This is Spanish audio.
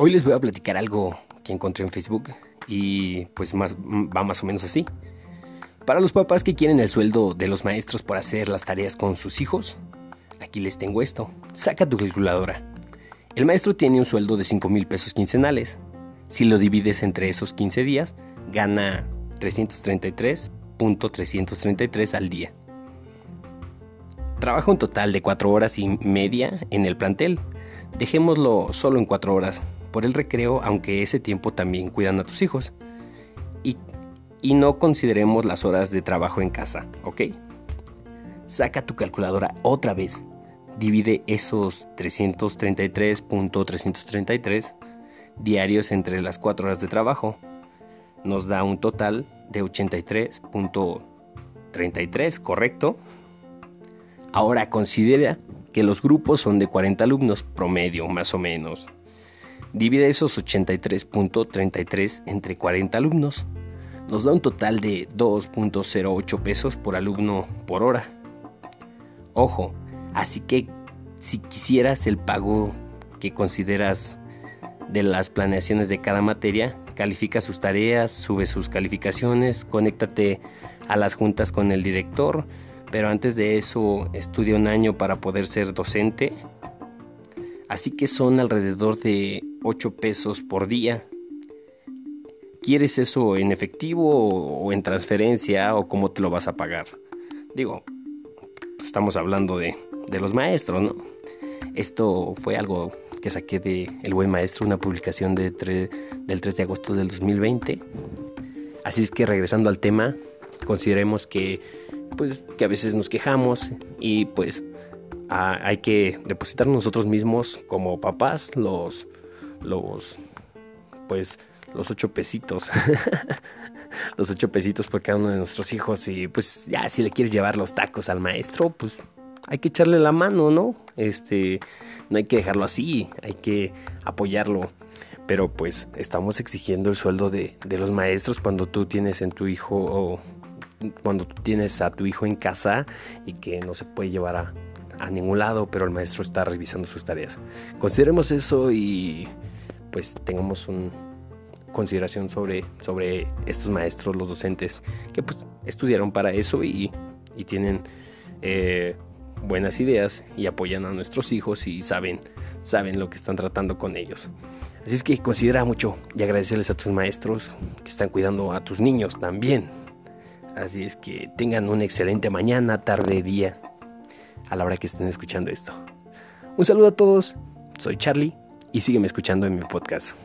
Hoy les voy a platicar algo que encontré en Facebook y pues más, va más o menos así. Para los papás que quieren el sueldo de los maestros por hacer las tareas con sus hijos, aquí les tengo esto. Saca tu calculadora. El maestro tiene un sueldo de 5 mil pesos quincenales. Si lo divides entre esos 15 días, gana 333.333 al día. Trabaja un total de 4 horas y media en el plantel. Dejémoslo solo en 4 horas por el recreo, aunque ese tiempo también cuidan a tus hijos. Y, y no consideremos las horas de trabajo en casa, ¿ok? Saca tu calculadora otra vez. Divide esos 333.333 diarios entre las 4 horas de trabajo. Nos da un total de 83.33, ¿correcto? Ahora considera que los grupos son de 40 alumnos promedio, más o menos. Divide esos 83.33 entre 40 alumnos. Nos da un total de 2.08 pesos por alumno por hora. Ojo, así que si quisieras el pago que consideras de las planeaciones de cada materia, califica sus tareas, sube sus calificaciones, conéctate a las juntas con el director, pero antes de eso estudia un año para poder ser docente. Así que son alrededor de 8 pesos por día. ¿Quieres eso en efectivo o en transferencia o cómo te lo vas a pagar? Digo, estamos hablando de, los maestros, ¿no? Esto fue algo que saqué de El Buen Maestro, una publicación de del 3 de agosto del 2020. Así es que regresando al tema, consideremos que, pues, que a veces nos quejamos y pues hay que depositar nosotros mismos como papás los, los, pues, los ocho pesitos. los ocho pesitos por cada uno de nuestros hijos. Y pues ya, si le quieres llevar los tacos al maestro, pues hay que echarle la mano, ¿no? Este, no hay que dejarlo así, hay que apoyarlo. Pero pues estamos exigiendo el sueldo de, de los maestros cuando tú tienes en tu hijo cuando tú tienes a tu hijo en casa y que no se puede llevar a, ningún lado, pero el maestro está revisando sus tareas. Consideremos eso y pues tengamos un consideración sobre, sobre estos maestros, los docentes, que pues estudiaron para eso y, y tienen eh, buenas ideas y apoyan a nuestros hijos y saben, saben lo que están tratando con ellos. Así es que considera mucho y agradecerles a tus maestros que están cuidando a tus niños también. Así es que tengan una excelente mañana, tarde, día, a la hora que estén escuchando esto. Un saludo a todos, soy Charlie y sígueme escuchando en mi podcast.